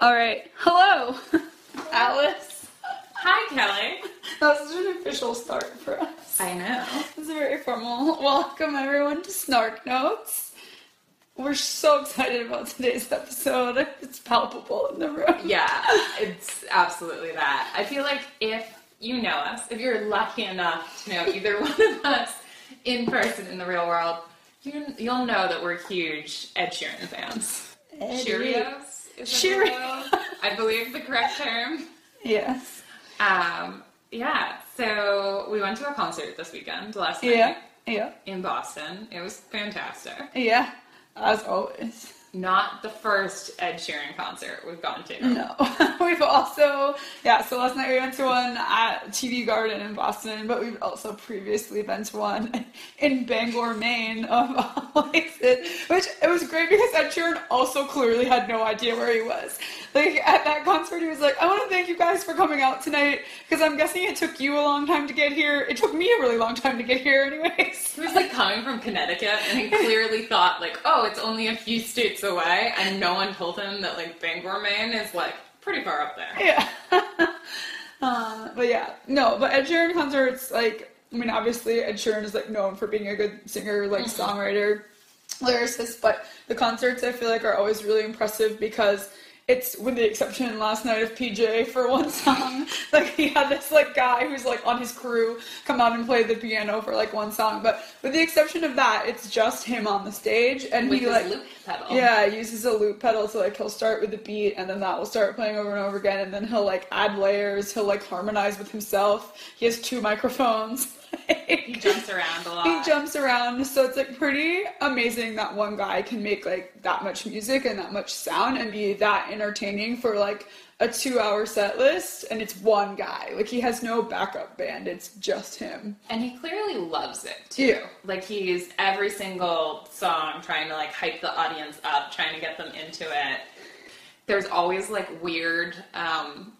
All right. Hello, Alice. Hi, Keli. That's an official start for us. I know. It's very formal. Welcome everyone to SnarkNotes. We're so excited about today's episode. It's palpable in the room. Yeah, it's absolutely that. I feel like if you know us, if you're lucky enough to know either one of us in person in the real world, you, you'll know that we're huge Ed Sheeran fans. Eddie. Sheerios? That I believe the correct term. Yes. Um, yeah, so we went to a concert this weekend, last night, Yeah. Yeah. in Boston. It was fantastic. Yeah. As always. Not the first Ed Sheeran concert we've gone to. No. we've also, yeah, so last night we went to one at TD Garden in Boston, but we've also previously been to one in Bangor, Maine, of all places, which it was great because Ed Sheeran also clearly had no idea where he was. Like, at that concert, he was like, I want to thank you guys for coming out tonight, because I'm guessing it took you a long time to get here. It took me a really long time to get here, anyways. He was like coming from Connecticut and he clearly thought like, oh, it's only a few states away and no one told him that like Bangor, Maine is like pretty far up there. Yeah. uh, but yeah, no, but Ed Sheeran concerts, like, I mean, obviously Ed Sheeran is like known for being a good singer, like songwriter, lyricist, but the concerts I feel like are always really impressive because it's with the exception last night of PJ for one song. like he had this like guy who's like on his crew come out and play the piano for like one song, but with the exception of that, it's just him on the stage and With he like loop pedal. yeah, he uses a loop pedal so like he'll start with the beat and then that will start playing over and over again and then he'll like add layers, he'll like harmonize with himself. He has two microphones. He jumps around a lot. He jumps around, so it's like pretty amazing that one guy can make like that much music and that much sound and be that entertaining for like a two hour set list and it's one guy. Like he has no backup band, it's just him. And he clearly loves it too. Yeah. Like he's every single song trying to like hype the audience up, trying to get them into it. There's always like weird um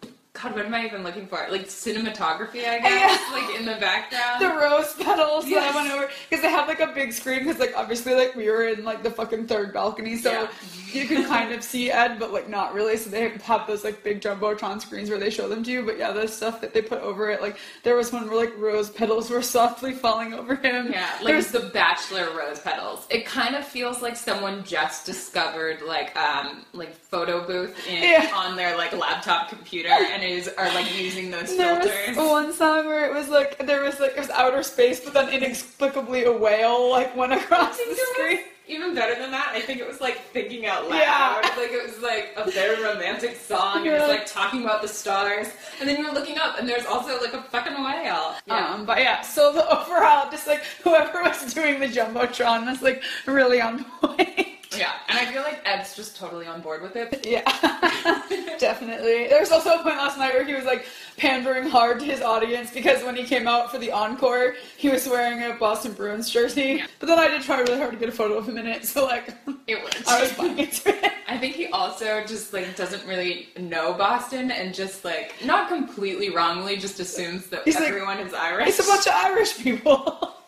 God, what am I even looking for? Like cinematography, I guess, Yeah. like in the background. the rose petals that I went over because they have like a big screen because like obviously like we were in like the fucking third balcony so Yeah. you can kind of see Ed but like not really so they have those like big jumbotron screens where they show them to you but yeah the stuff that they put over it like there was one where like rose petals were softly falling over him Yeah, like There's- the Bachelor rose petals. It kind of feels like someone just discovered like um like photo booth in Yeah. on their like laptop computer and is are like using those there was one song where it was like there was like it was outer space but then inexplicably a whale like went across the screen even better than that. I think it was like thinking out loud. Yeah. Like it was like a very romantic song. It was like talking about the stars, and then you're looking up, and there's also like a fucking whale. Yeah. Um, but yeah, so the overall, just like whoever was doing the jumbotron was like really on point. yeah, and I feel like Ed's just totally on board with it. yeah, definitely. There was also a point last night where he was like pandering hard to his audience because when he came out for the encore, he was wearing a Boston Bruins jersey. Yeah. But then I did try really hard to get a photo of him in it, so like It worked. I was buying into it. I think he also just like doesn't really know Boston and just like not completely wrongly just assumes that He's like, everyone is Irish. It's a bunch of Irish people.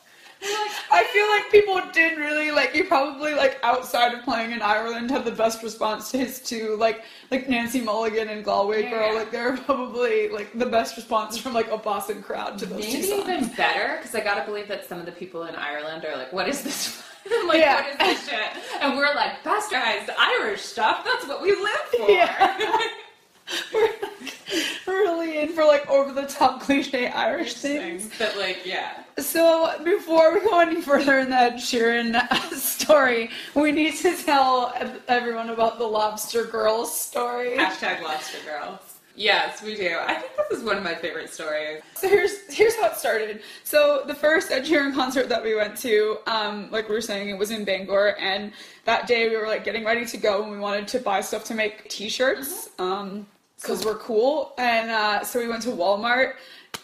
I feel like people did really like you probably like outside of playing in Ireland had the best response to his two like like Nancy Mulligan and Galway Yeah, Girl yeah. like they're probably like the best response from like a Boston crowd to those two Maybe even better because I gotta believe that some of the people in Ireland are like, "What is this? like, Yeah. what is this shit?" And we're like, "Bastardized Irish stuff. That's what we live for." Yeah. We're like, really in for like over the top cliche Irish things. But like, yeah, So before we go any further in that Sheeran uh, story, we need to tell everyone about the Lobster Girls story. hashtag Lobster Girls. Yes, we do. I think this is one of my favorite stories. So here's here's how it started. So the first Ed Sheeran concert that we went to, um, like we were saying, it was in Bangor, and that day we were like getting ready to go, and we wanted to buy stuff to make T-shirts, um, because we're cool. And uh, so we went to Walmart,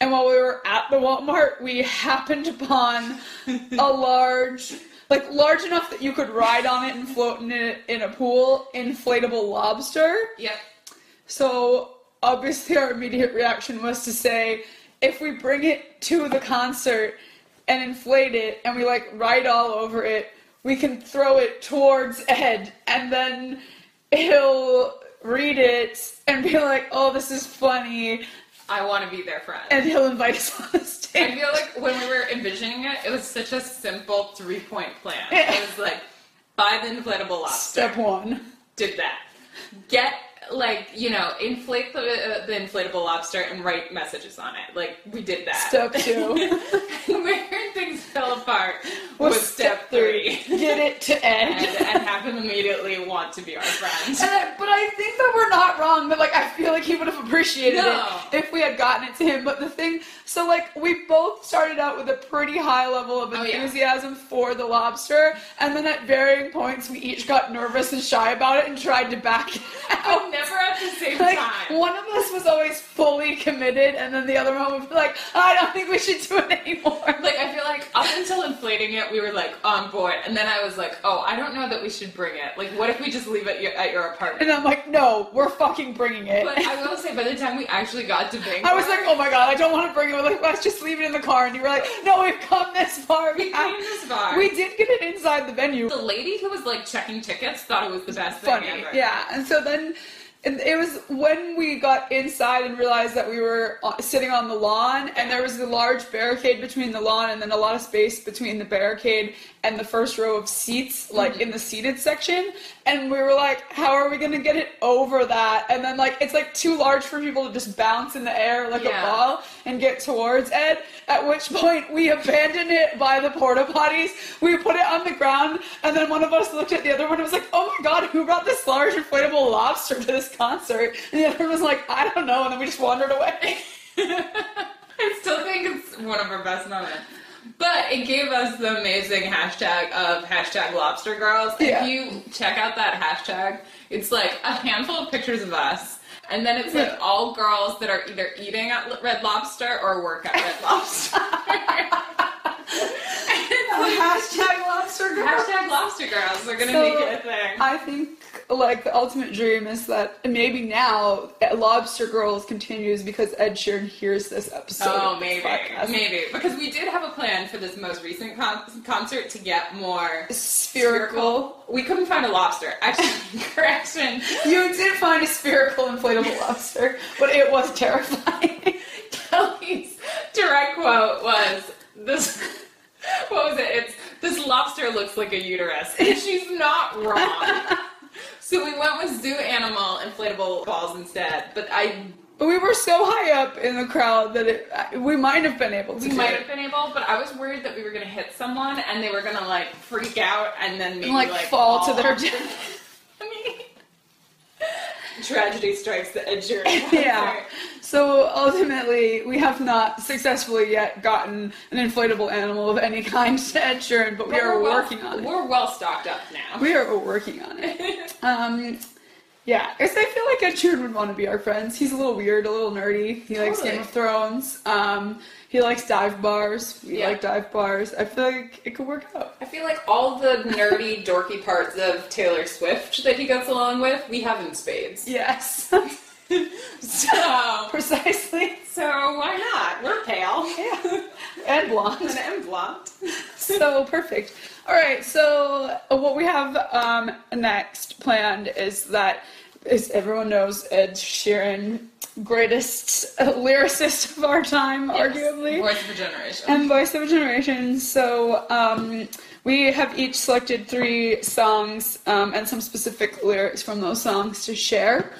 and while we were at the Walmart, we happened upon a large. Like large enough that you could ride on it and float in it in a pool, inflatable lobster. Yep. So obviously, our immediate reaction was to say, if we bring it to the concert and inflate it and we like ride all over it, we can throw it towards Ed and then he'll read it and be like, "Oh, this is funny," I want to be their friend. and he'll invite us on the stage. I feel like when we were envisioning it, it was such a simple three point plan. It was like buy the inflatable lobster. Step one. Did that. Get like you know inflate the uh, the inflatable lobster and write messages on it. Like we did that. Step two. Where things fell apart Was was step three. Get it to and, end. and have him immediately want to be our friend. And I, but I think that we're not wrong. But like, I feel like he would have appreciated No. it if we had gotten it to him. But the thing, so like, we both started out with a pretty high level of Oh, yeah. enthusiasm for the lobster, and then at varying points, we each got nervous and shy about it and tried to back out. Never at the same Like time. one of us was always fully committed, and then the other one would be like, "I don't think we should do it anymore." Like I feel like up until inflating it, we were like on board, and then I was like, "Oh, I don't know that we should bring it. Like, what if we just leave it your, at your apartment?" and I'm like, "No, we're fucking bringing it." But I will say, by the time we actually got to Bangor, I was like, oh my god, I don't want to bring it. We're like, let's just leave it in the car. And you were like, no, we've come this far. we came this far. We did get it inside the venue. the lady who was like checking tickets thought it was the best thing Funny, ever. yeah. And so then it was when we got inside and realized that we were uh, sitting on the lawn, and there was a large barricade between the lawn, and then a lot of space between the barricade and the first row of seats, like Mm-hmm. in the seated section. And we were like, how are we gonna get it over that? And then like it's like too large for people to just bounce in the air like Yeah. a ball and get towards Ed. At which point we abandoned it by the porta potties. We put it on the ground, and then one of us looked at the other one and was like, "Oh my god, who brought this large inflatable lobster to this concert?" And the other one was like, "I don't know," and then we just wandered away. I still think it's one of our best moments. But it gave us the amazing hashtag of hashtag lobster girls. Yeah. If you check out that hashtag, it's like a handful of pictures of us. And then it's like all girls that are either eating at Red Lobster or work at Red Lobster. Hashtag lobster girl. Hashtag lobster girls. They're gonna So, make it a thing. I think like the ultimate dream is that maybe now Lobster Girls continues because Ed Sheeran hears this episode. Oh, maybe, maybe because we did have a plan for this most recent con- concert to get more Spherical. We couldn't find a lobster. Actually, correction. You did find a spherical inflatable lobster, but it was terrifying. Keli's direct quote was this. What was it? It's this lobster looks like a uterus, and she's not wrong. so we went with zoo animal inflatable balls instead. But I, But we were so high up in the crowd that it, we might have been able to. we might it. have been able, but I was worried that we were gonna hit someone and they were gonna like freak out and then maybe And, like, like, fall to their death. Tragedy strikes the edge. of your Yeah. So ultimately, we have not successfully yet gotten an inflatable animal of any kind to Ed Sheeran, but we But are well- working on it. We're well stocked up now. We are working on it. Um, yeah, I feel like Ed Sheeran would want to be our friends. He's a little weird, a little nerdy. He likes Game of Thrones. Um, he likes dive bars. We Yeah. like dive bars. I feel like it could work out. I feel like all the nerdy, dorky parts of Taylor Swift that he gets along with, we have in spades. Yes, So, precisely. so why not? We're pale. Yeah, and blonde. And I'm blonde. so perfect. All right, so what we have um, next planned is that, as everyone knows, Ed Sheeran, greatest uh, lyricist of our time, arguably. Voice of a generation. and voice of a generation. So um, we have each selected three songs um, and some specific lyrics from those songs to share,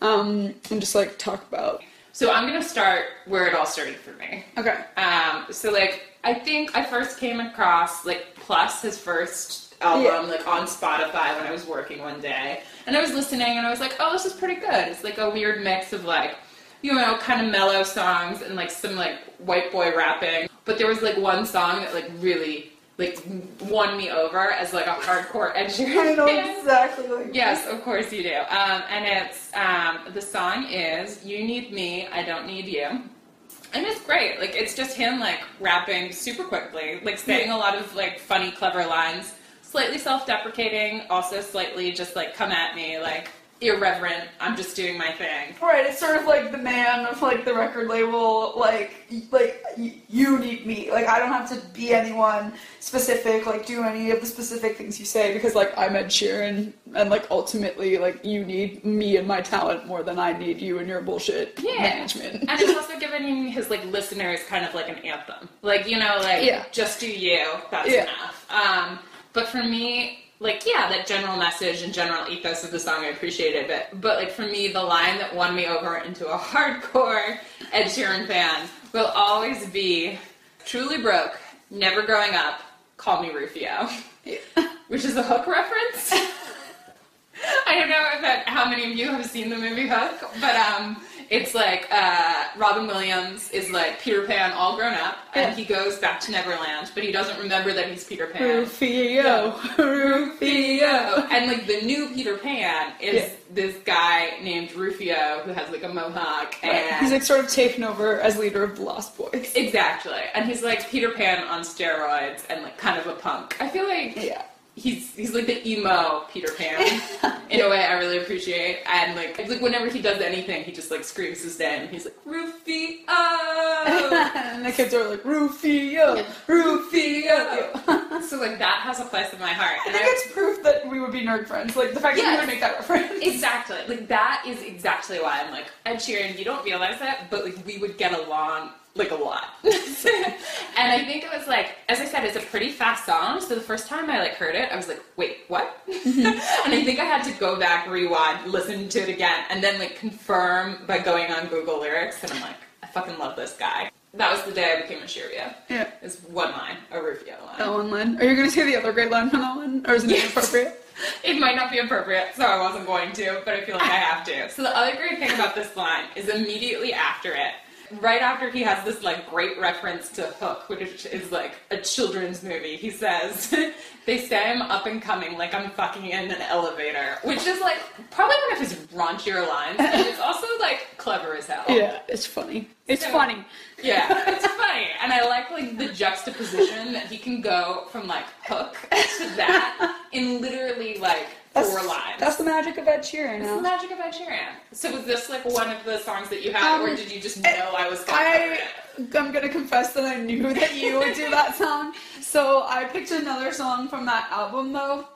um, and just like talk about. so I'm gonna start where it all started for me. Okay. Um, so like I think I first came across like Plus his first album Yeah. like on Spotify when I was working one day, and I was listening and I was like, oh, this is pretty good. It's like a weird mix of like you know kind of mellow songs and like some like white boy rapping, but there was like one song that like really like won me over as like a hardcore Ed Sheeran fan. exactly like Yes, of course you do. Um, and it's um, the song is "You Need Me, I Don't Need You," and it's great. Like it's just him like rapping super quickly, like saying a lot of like funny, clever lines, slightly self-deprecating, also slightly just like come at me, like irreverent. I'm just doing my thing. Right, it's sort of like the man of like the record label, like like you need me. Like I don't have to be anyone specific, like do any of the specific things you say because like I'm Ed Sheeran, and like ultimately like you need me and my talent more than I need you and your bullshit Yeah. management. And it's also giving his like listeners kind of like an anthem. Like, you know, like Yeah. just do you, that's Yeah. enough. Um, but for me, like yeah, that general message and general ethos of the song I appreciated but but like for me the line that won me over into a hardcore Ed Sheeran fan will always be truly broke, never growing up, call me Rufio. Which is a hook reference. I don't know if that, how many of you have seen the movie Hook, but um, it's like uh, Robin Williams is like Peter Pan all grown up, and he goes back to Neverland, but he doesn't remember that he's Peter Pan. Rufio, Rufio. And like the new Peter Pan is Yeah. this guy named Rufio who has like a mohawk and He's like sort of taken over as leader of the Lost Boys. exactly, and he's like Peter Pan on steroids and like kind of a punk. I feel like Yeah. He's he's like the emo Peter Pan in a way I really appreciate. And like like whenever he does anything, he just like screams his name. He's like Rufio. and the kids are like Rufio, Rufio. so like that has a place in my heart. I And think it's proof that we would be nerd friends. Like the fact that Yes. you would make that reference. Exactly. Like that is exactly why I'm like Ed Sheeran. You don't realize that, but like we would get along like a lot. and I think it was like, as I said, it's a pretty fast song. So the first time I like heard it, I was like, wait, what? Mm-hmm. and I think I had to go back, rewind, listen to it again, and then like confirm by going on Google lyrics. And I'm like, I fucking love this guy. That was the day I became a Sheerio. Yeah. It's one line, a Rufio line. That one line. Are you gonna say the other great line from that one, or is it Yes. inappropriate? It might not be appropriate, so I wasn't going to, but I feel like I have to. So the other great thing about this line is immediately after it, right after he has this like great reference to Hook, which is like a children's movie, he says, "They say I'm up and coming, like I'm fucking in an elevator," which is like probably one of his raunchier lines, and it's also like clever as hell. Yeah, it's funny. It's So- funny. Yeah, it's funny, and I like like the juxtaposition that he can go from like Hook to that in literally like That's, four lines. that's the magic of Ed Sheeran. It's the magic of Ed Sheeran. So was this like one of the songs that you had, or Um, did you just know I was gonna I I'm gonna confess that I knew that you would do that song. So I picked another song from that album though.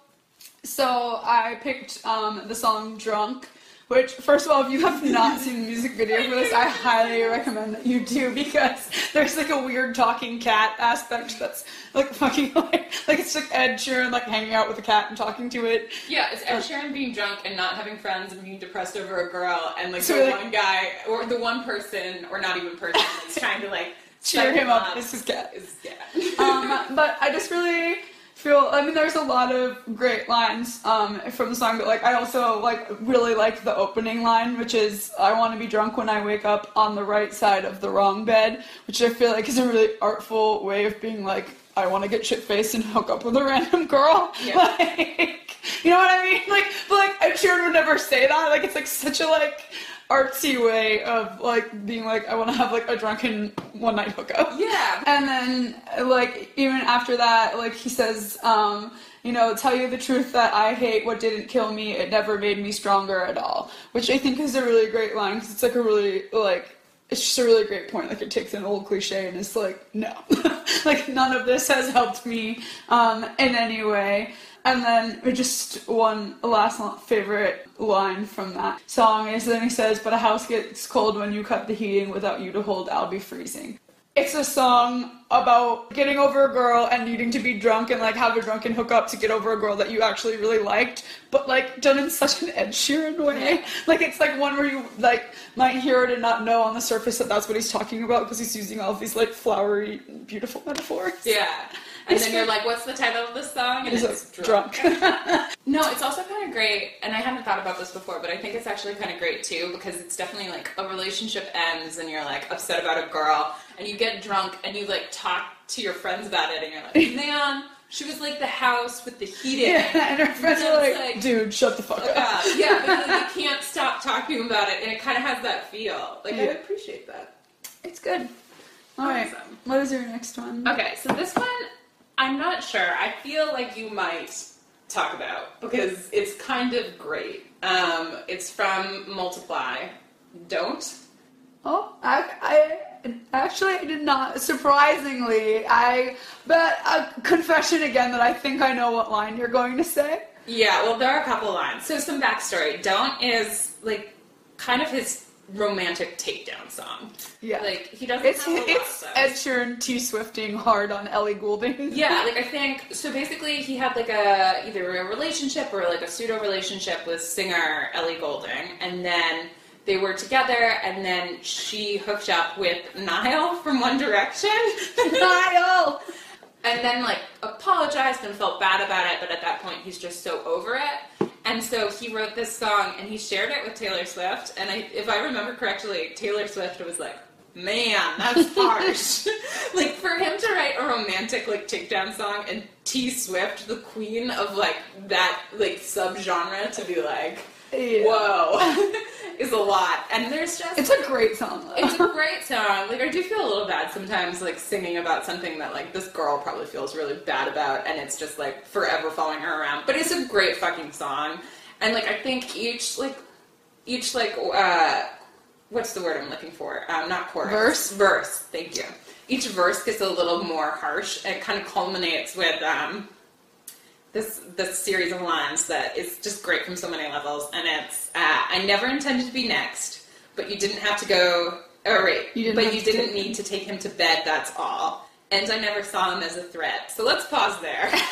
So I picked um, the song "Drunk." Which, first of all, if you have not seen the music video for this, I highly recommend that you do because there's like a weird talking cat aspect that's like fucking like, like it's like Ed Sheeran like hanging out with a cat and talking to it. Yeah, it's Ed Sheeran being drunk and not having friends and being depressed over a girl, and like So, the like- one guy or the one person or not even person that's trying to like Cheer him up. This is cat. Yeah. um, but I just really feel. I mean, there's a lot of great lines um, from the song, but like I also like really like the opening line, which is "I want to be drunk when I wake up on the right side of the wrong bed," which I feel like is a really artful way of being like. I want to get shit faced and hook up with a random girl. Yeah. Like, you know what I mean? Like, but like Ed Sheeran would never say that. Like, it's like such a like artsy way of like being like, I want to have like a drunken one night hookup. Yeah. And then, like, even after that, like, he says, um, you know, tell you the truth that I hate what didn't kill me, it never made me stronger at all. Which I think is a really great line because it's like a really, like, it's just a really great point. Like, it takes an old cliche and it's like, no. like, none of this has helped me um, in any way. And then just one last favorite line from that song is then he says, But a house gets cold when you cut the heating without you to hold, I'll be freezing. It's a song about getting over a girl and needing to be drunk and like have a drunken hookup to get over a girl that you actually really liked, but like done in such an Ed Sheeran way. Like it's like one where you like might hear it and not know on the surface that that's what he's talking about because he's using all these like flowery, beautiful metaphors. Yeah. And then you're like, what's the title of this song? And it's like, drunk. No, it's also kind of great, and I hadn't thought about this before, but I think it's actually kind of great too because it's definitely like a relationship ends and you're like upset about a girl, and you get drunk and you like talk to your friends about it, and you're like, man, she was like the house with the heating. yeah, and her friends are like, like- dude, shut the fuck up. Uh, yeah, but like, you can't stop talking about it, and it kind of has that feel. Like I appreciate that. It's good. All right. Awesome. What is your next one? Okay, so this one, I'm not sure. I feel like you might talk about because it's kind of great. Um, it's from Multiply. Don't. Oh, I, I actually I did not. Surprisingly, I but a confession again that I think I know what line you're going to say. Yeah, well, there are a couple lines. So some backstory. Don't is like kind of his romantic takedown song. Yeah, Like he doesn't. it's have a it's of Ed. Sheeran T Swifting hard on Ellie Goulding. Yeah, like I think so. Basically, he had like a either a relationship or like a pseudo relationship with singer Ellie Goulding, and then they were together, and then she hooked up with Niall from One Direction, Niall. and then like apologized and felt bad about it. But at that point, he's just so over it. And so he wrote this song, and he shared it with Taylor Swift. And I, if I remember correctly, Taylor Swift was like. Man, that's harsh. like for him to write a romantic like takedown song and T Swift, the queen of like that like subgenre, to be like, Yeah. whoa, is a lot. And there's just It's a great song though. it's a great song. Like I do feel a little bad sometimes, like singing about something that like this girl probably feels really bad about, and it's just like forever following her around. But it's a great fucking song, and like I think each like each like uh what's the word I'm looking for? Um, not chorus. Verse? Verse. Thank you. Each verse gets a little more harsh. and It kind of culminates with um this this series of lines that is just great from so many levels, and it's uh, I never intended to be next, but you didn't have to go. Oh wait, You didn't but you didn't need to take him to bed. That's all. And I never saw him as a threat. So let's pause there.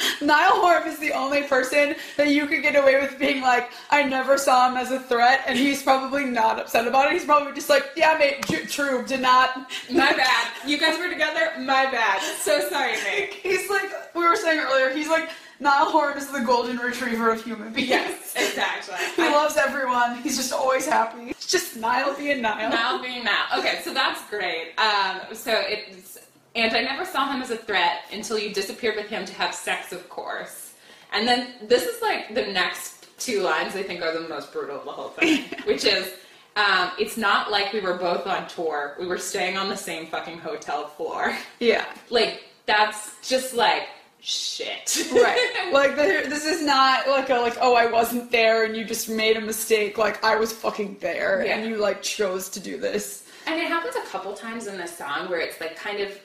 Niall Horan is the only person that you could get away with being like, I never saw him as a threat, and he's probably not upset about it. He's probably just like, yeah, mate, tr- true, did not. My bad. You guys were together. My bad. So sorry, Nick. He's like, we were saying earlier, he's like, Niall Horan is the golden retriever of human beings. Yes, exactly. He loves everyone. He's just always happy. It's just Niall being Niall. Now being Niall. Okay, so that's great. Um, so it's and I never saw him as a threat until you disappeared with him to have sex, of course. And then this is like the next two lines I think are the most brutal of the whole thing, which is. Um, it's not like we were both on tour. We were staying on the same fucking hotel floor. Yeah. Like, that's just like shit. Right. like this is not like a like oh I wasn't there and you just made a mistake. Like I was fucking there Yeah. and you like chose to do this. And it happens a couple times in this song where it's like kind of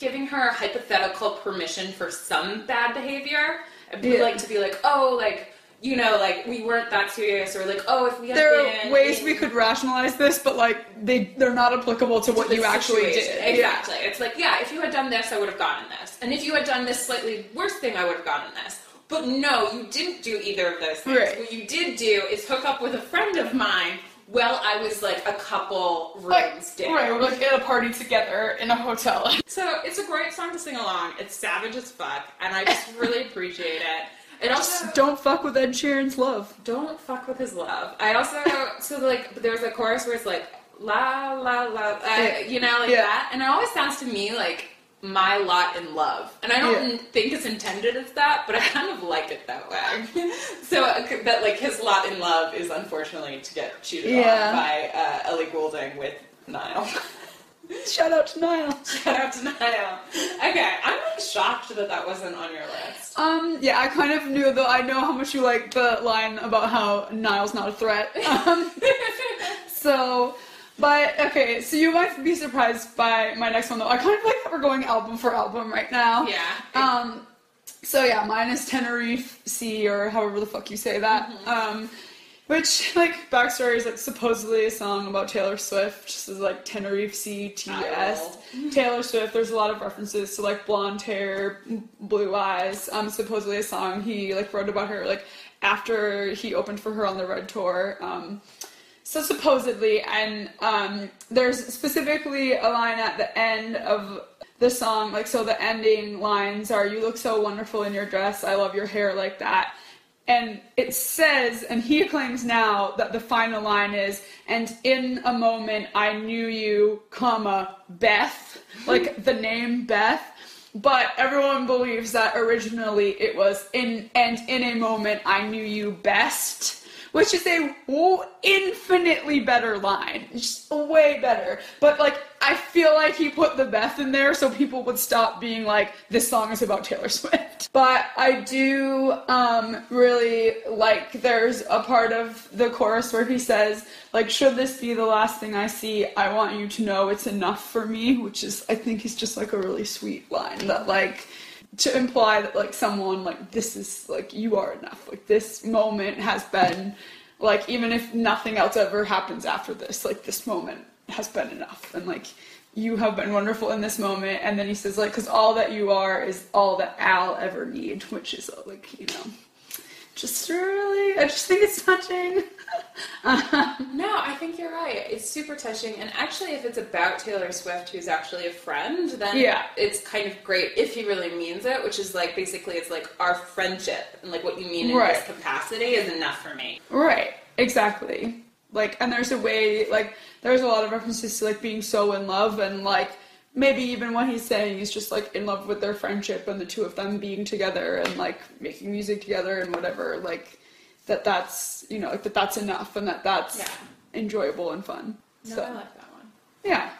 giving her hypothetical permission for some bad behavior. I'd Yeah. like to be like, oh, like you know, like we weren't that serious, or like, oh, if we had There been are ways we could rationalize this, but like they they're not applicable to what you actually situation. did. Exactly. It's like, yeah, if you had done this, I would have gotten this, and if you had done this slightly worse thing, I would have gotten this. But no, you didn't do either of those things. Right. What you did do is hook up with a friend of mine. Well, I was like a couple rooms Like, down. right, we're like at a party together in a hotel. So it's a great song to sing along. It's savage as fuck, and I just really appreciate it. It also Just don't fuck with Ed Sheeran's love. don't fuck with his love. I also so like there's a chorus where it's like la la la, uh, you know, like Yeah. that, and it always sounds to me like my lot in love, and I don't Yeah. think it's intended as that, but I kind of like it that way. so uh, that like his lot in love is unfortunately to get cheated Yeah. on by uh, Ellie Goulding with Niall. Shout out to Niall. Shout out to Niall. Okay, I'm like shocked that that wasn't on your list. Um, yeah, I kind of knew though. I know how much you like the line about how Niall's not a threat. Um, so, but okay, so you might be surprised by my next one though. I kind of like that we're going album for album right now. yeah. Um, so yeah, mine is Tenerife Sea or however the fuck you say that. Um, which like backstory is like supposedly a song about Taylor Swift. This is like Tenerife Sea T S. Taylor Swift. There's a lot of references to like blonde hair, blue eyes. Um, supposedly a song he like wrote about her like after he opened for her on the Red Tour. Um, so supposedly, and um, there's specifically a line at the end of the song, like so the ending lines are "You look so wonderful in your dress. I love your hair like that." And it says, and he claims now that the final line is, "And in a moment I knew you, comma Beth, like the name Beth." But everyone believes that originally it was in and in a moment I knew you best, which is a infinitely better line. Just way better. But like, I feel like he put the Beth in there so people would stop being like, this song is about Taylor Swift. But I do um, really like there's a part of the chorus where he says, like, should this be the last thing I see, I want you to know it's enough for me, which is, I think, is just like a really sweet line that, like, to imply that like someone like this is like you are enough. Like this moment has been like even if nothing else ever happens after this like this moment has been enough. And like you have been wonderful in this moment. And then he says like because all that you are is all that i'll ever need which is like you know just really i just think it's touching No, I think you're right. It's super touching, and actually, if it's about Taylor Swift, who's actually a friend, then Yeah. it's kind of great if he really means it. Which is like basically, it's like our friendship and like what you mean in Right. this capacity is enough for me. Right, exactly. Like, and there's a way, like, there's a lot of references to, like, being so in love, and, like, maybe even what he's saying is just, like, in love with their friendship and the two of them being together and, like, making music together and whatever. Like, that that's, you know, like, that that's enough and that that's Yeah. enjoyable and fun. No, so, I like that one. yeah.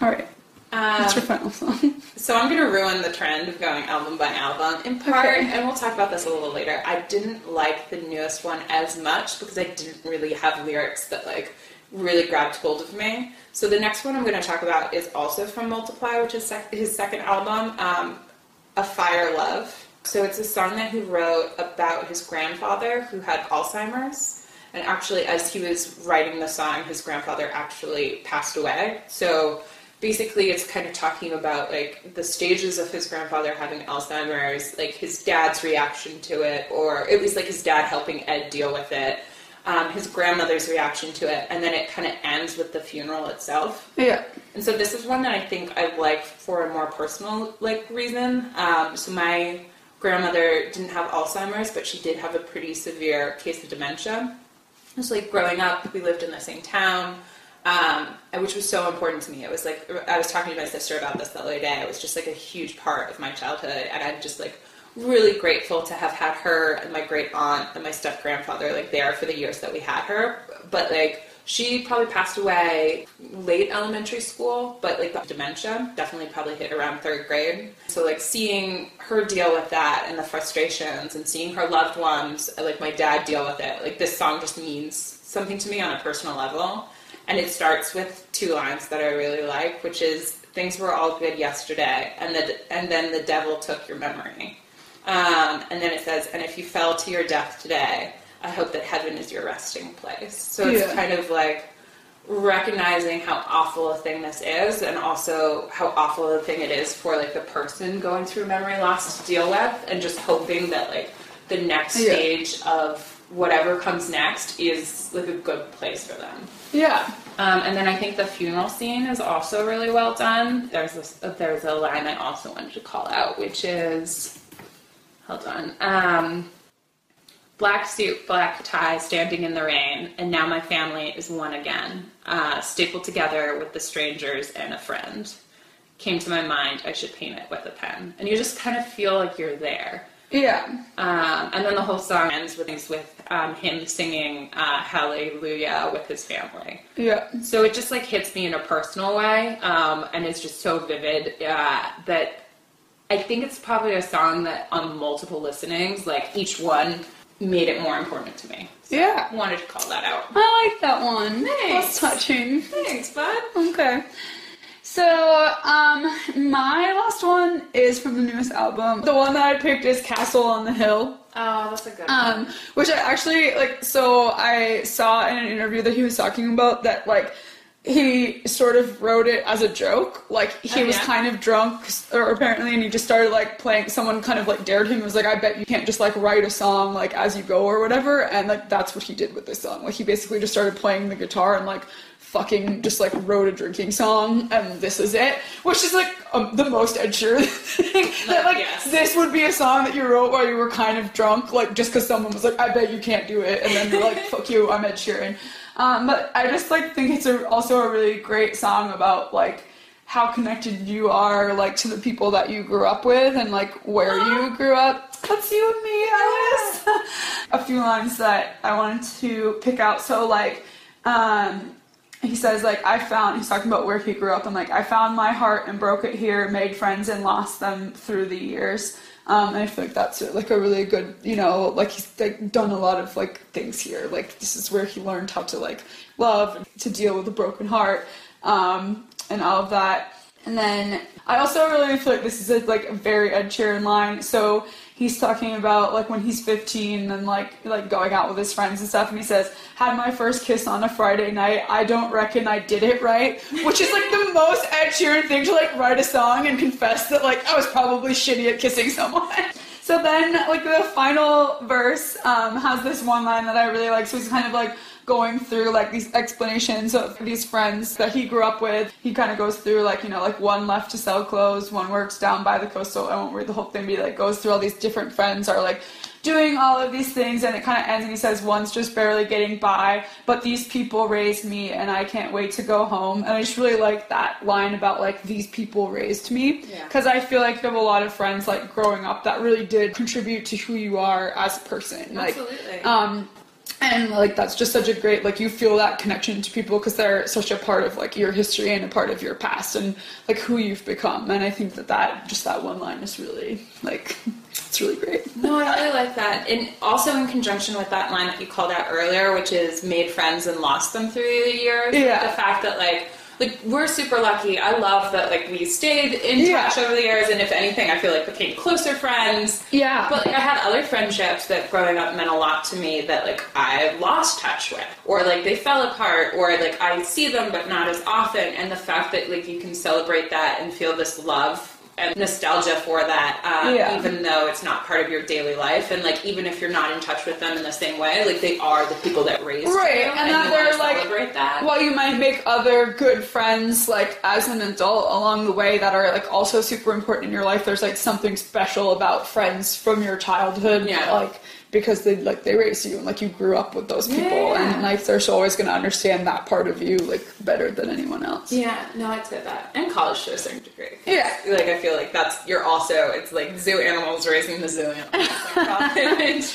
All right. What's your Um, final song? so I'm gonna ruin the trend of going album by album. In part, Okay. and we'll talk about this a little later. I didn't like the newest one as much because I didn't really have lyrics that like really grabbed hold of me. So the next one I'm going to talk about is also from Multiply, which is sec- his second album, um, Afire Love. So it's a song that he wrote about his grandfather who had Alzheimer's. And actually, as he was writing the song, his grandfather actually passed away. So basically, it's kind of talking about like the stages of his grandfather having Alzheimer's, like his dad's reaction to it, or at least like his dad helping Ed deal with it, um, his grandmother's reaction to it, and then it kind of ends with the funeral itself. yeah. And so this is one that I think I like for a more personal like reason. Um, so my grandmother didn't have Alzheimer's, but she did have a pretty severe case of dementia. So like growing up, we lived in the same town, um, which was so important to me. It was like I was talking to my sister about this the other day. It was just like a huge part of my childhood, and I'm just like really grateful to have had her and my great aunt and my step grandfather like there for the years that we had her. But like she probably passed away late elementary school, but like the dementia definitely probably hit around third grade. So like seeing her deal with that and the frustrations and seeing her loved ones, like my dad deal with it, like this song just means something to me on a personal level. And it starts with two lines that I really like, which is things were all good yesterday and the, and then the devil took your memory. Um, and then it says, and if you fell to your death today, I hope that heaven is your resting place. So it's Yeah. kind of like recognizing how awful a thing this is and also how awful a thing it is for like the person going through memory loss to deal with and just hoping that like the next Yeah. stage of whatever comes next is like a good place for them. Yeah. Um, and then I think the funeral scene is also really well done. There's this, there's a line I also wanted to call out, which is, hold on, um, black suit, black tie, standing in the rain, and now my family is one again, uh, stapled together with the strangers and a friend. Came to my mind, I should paint it with a pen, and you just kind of feel like you're there. Yeah. Um, and then the whole song ends with with um, him singing uh, Hallelujah with his family. Yeah. So it just like hits me in a personal way, um, and it's just so vivid uh, that I think it's probably a song that on multiple listenings, like each one made it more important to me. So Yeah. Wanted to call that out. I like that one. Thanks. That's touching. Thanks, bud. Okay. So, um, my last one is from the newest album. The one that I picked is Castle on the Hill. Oh, that's a good one. Um, which I actually like. So I saw in an interview that he was talking about that like he sort of wrote it as a joke. Like he Oh, was yeah? kind of drunk, or apparently, and he just started like playing. Someone kind of like dared him. Was like, I bet you can't just like write a song like as you go or whatever. And like that's what he did with this song. Like he basically just started playing the guitar and like fucking just like wrote a drinking song and this is it which is like um, the most Ed Sheeran thing that like Yes. this would be a song that you wrote while you were kind of drunk like just because someone was like I bet you can't do it and then you're like fuck you I'm Ed Sheeran um, but I just like think it's a, also a really great song about like how connected you are like to the people that you grew up with and like where you grew up that's you and me Alice a few lines that I wanted to pick out. So like, um, he says like I found he's talking about where he grew up and like I found my heart and broke it here, made friends and lost them through the years. Um, and I feel like that's like a really good, you know, like he's like done a lot of like things here. Like this is where he learned how to like love, to deal with a broken heart, um, and all of that. And then I also really feel like this is a, like a very Ed Sheeran line. So he's talking about like when he's 15 and like like going out with his friends and stuff and he says had my first kiss on a friday night. I don't reckon i did it right which is like the most ed sheeran thing to like write a song and confess that like i was probably shitty at kissing someone. So then like the final verse um, has this one line that i really like so he's kind of like going through like these explanations of these friends that he grew up with. He kind of goes through like, you know, like one left to sell clothes, one works down by the coast, so I won't read the whole thing, but he like goes through all these different friends are like doing all of these things and it kind of ends and he says one's just barely getting by but these people raised me and i can't wait to go home and i just really like that line about like these people raised me because Yeah. i feel like you have a lot of friends like growing up that really did contribute to who you are as a person like Absolutely. um and like that's just such a great like you feel that connection to people because they're such a part of like your history and a part of your past and like who you've become and i think that that just that one line is really like it's really great No, I really like that. And also in conjunction with that line that you called out earlier, which is made friends and lost them through the years. Yeah. The fact that like like we're super lucky. I love that like we stayed in Yeah. touch over the years and if anything I feel like became closer friends. yeah But like I had other friendships that growing up meant a lot to me that like I lost touch with, or like they fell apart, or like I see them but not as often. And the fact that like you can celebrate that and feel this love and nostalgia for that, um, Yeah. even though it's not part of your daily life, and like even if you're not in touch with them in the same way, like they are the people that raised Right, you, and and, that you they're, like- that. while you might make other good friends like as an adult along the way that are like also super important in your life there's like something special about friends from your childhood Yeah. like because they like they raised you and like you grew up with those people Yeah. and like they're so always going to understand that part of you like better than anyone else Yeah, no, I'd say that. And college to a certain degree. Yeah. Like, I feel like that's, you're also, it's like zoo animals raising the zoo animals.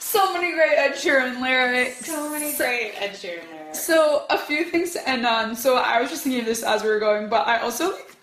so many great ed sheeran lyrics so many great Ed Sheeran lyrics. So a few things to end on. So I was just thinking of this as we were going, but I also like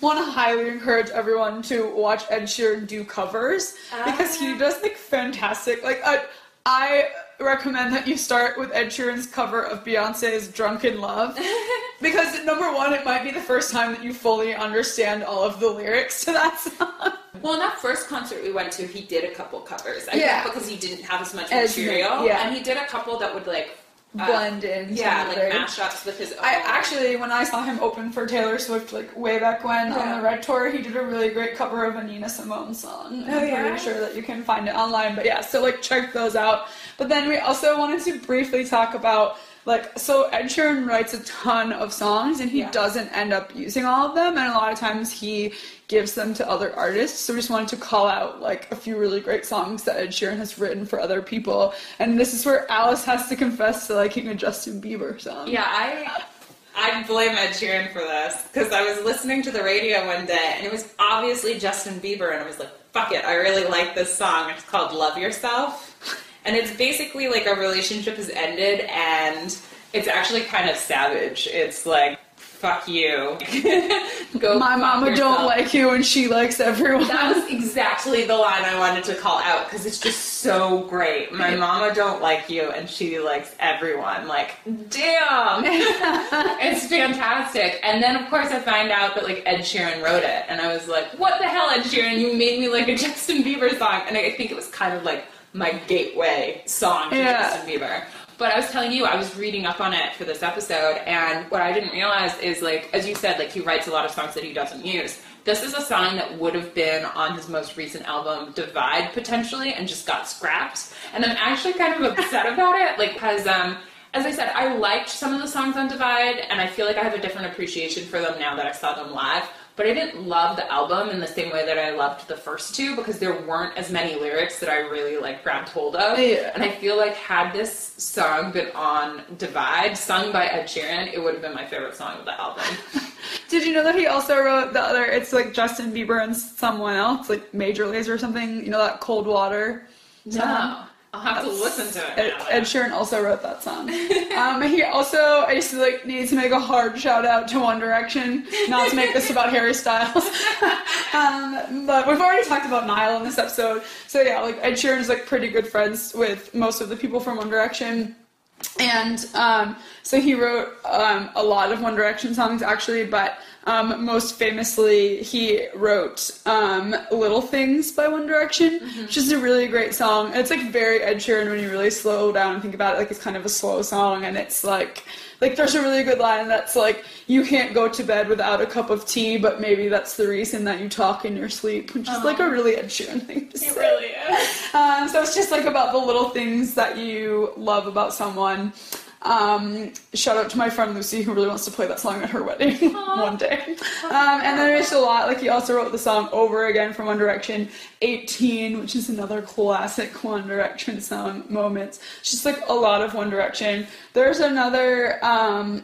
want to highly encourage everyone to watch Ed Sheeran do covers because he Ah. does like fantastic. Like I, I recommend that you start with Ed Sheeran's cover of Beyonce's "Drunk in Love" because number one, it might be the first time that you fully understand all of the lyrics to that song. Well, in that first concert we went to, he did a couple covers. I Yeah. think because he didn't have as much material. yeah. And he did a couple that would like uh, Blend in Yeah, like mashups with his own. I actually, when I saw him open for Taylor Swift, like way back when on the Red Tour, he did a really great cover of a Nina Simone song. Oh, I'm yeah? pretty sure that you can find it online. But yeah, so like check those out. But then we also wanted to briefly talk about like so Ed Sheeran writes a ton of songs and he Yeah. doesn't end up using all of them, and a lot of times he gives them to other artists. So we just wanted to call out like a few really great songs that Ed Sheeran has written for other people. And this is where Alice has to confess to liking a Justin Bieber song. Yeah, I I blame Ed Sheeran for this because I was listening to the radio one day and it was obviously Justin Bieber and I was like, fuck it, I really like this song. It's called Love Yourself. And it's basically like a relationship has ended and it's actually kind of savage. It's like, fuck you. Go My mama don't like you and she likes everyone. That was exactly the line I wanted to call out because it's just so great. My mama don't like you and she likes everyone. Like, damn, it's fantastic. And then of course I find out that like Ed Sheeran wrote it, and I was like, what the hell, Ed Sheeran? You made me like a Justin Bieber song, and I think it was kind of like my gateway song to Yeah. Justin Bieber. But I was telling you, I was reading up on it for this episode, and what I didn't realize is, like, as you said, like, he writes a lot of songs that he doesn't use. This is a song that would have been on his most recent album, Divide, potentially, and just got scrapped. And I'm actually kind of upset about it, like, because, um, as I said, I liked some of the songs on Divide, and I feel like I have a different appreciation for them now that I saw them live. But I didn't love the album in the same way that I loved the first two because there weren't as many lyrics that I really like grabbed hold of. Yeah. And I feel like had this song been on Divide, sung by Ed Sheeran, it would have been my favorite song of the album. Did you know that he also wrote the other? It's like Justin Bieber and someone else, like Major Lazer or something. You know that Cold Water. song? I'll have to listen to it. Ed, Ed Sheeran also wrote that song. um, he also, I to like need to make a hard shout out to One Direction, not to make this about Harry Styles. um, but we've already talked about Niall in this episode, so yeah, like Ed Sheeran is like pretty good friends with most of the people from One Direction. And um, so he wrote um, a lot of One Direction songs actually, but um, most famously, he wrote um, Little Things by One Direction, which is a really great song. It's like very Ed Sheeran when you really slow down and think about it. Like it's kind of a slow song, and it's like, like there's a really good line that's like, you can't go to bed without a cup of tea, but maybe that's the reason that you talk in your sleep, which is like a really Ed Sheeran thing to It say. really is. Um, so it's just like about the little things that you love about someone. Um, shout out to my friend Lucy who really wants to play that song at her wedding one day. Um, and then there's a lot, like he also wrote the song Over Again from One Direction, 18, which is another classic One Direction song, Moments. It's just like a lot of One Direction. There's another, um,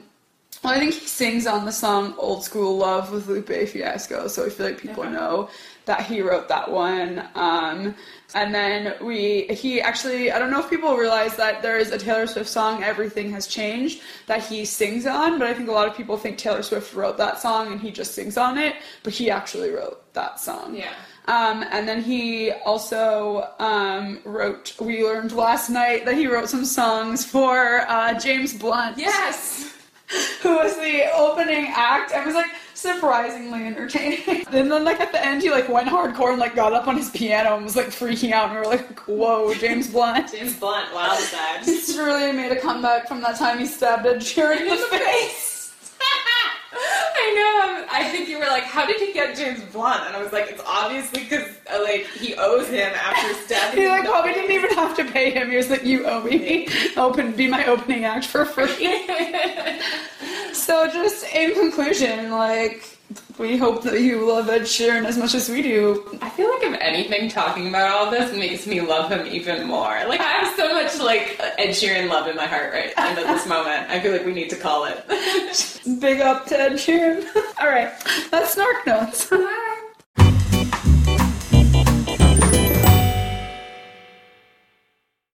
well, I think he sings on the song Old School Love with Lupe Fiasco, so I feel like people know that he wrote that one. Um, and then we, he actually, I don't know if people realize that there is a Taylor Swift song, Everything Has Changed, that he sings on, but I think a lot of people think Taylor Swift wrote that song and he just sings on it, but he actually wrote that song. Yeah. Um, and then he also um, wrote, we learned last night that he wrote some songs for uh, James Blunt Yes. who was the opening act I was like surprisingly entertaining. and then like at the end he like went hardcore and like got up on his piano and was like freaking out and we were like, whoa, James Blunt. James Blunt, wild side. He's really made a comeback from that time he stabbed Ed Sheeran in the face. I know. I think you were like, "How did he get James Blunt?" And I was like, "It's obviously because uh, like he owes him after stabbing." He like the probably didn't even have to pay him. He was like, you owe me. Open, be my opening act for free. So just in conclusion, like we hope that you love Ed Sheeran as much as we do. I feel like if anything, talking about all this makes me love him even more. Like I have so much like Ed Sheeran love in my heart right and at this moment. I feel like we need to call it. Big up to Ed Sheeran. All right, that's SnarkNotes.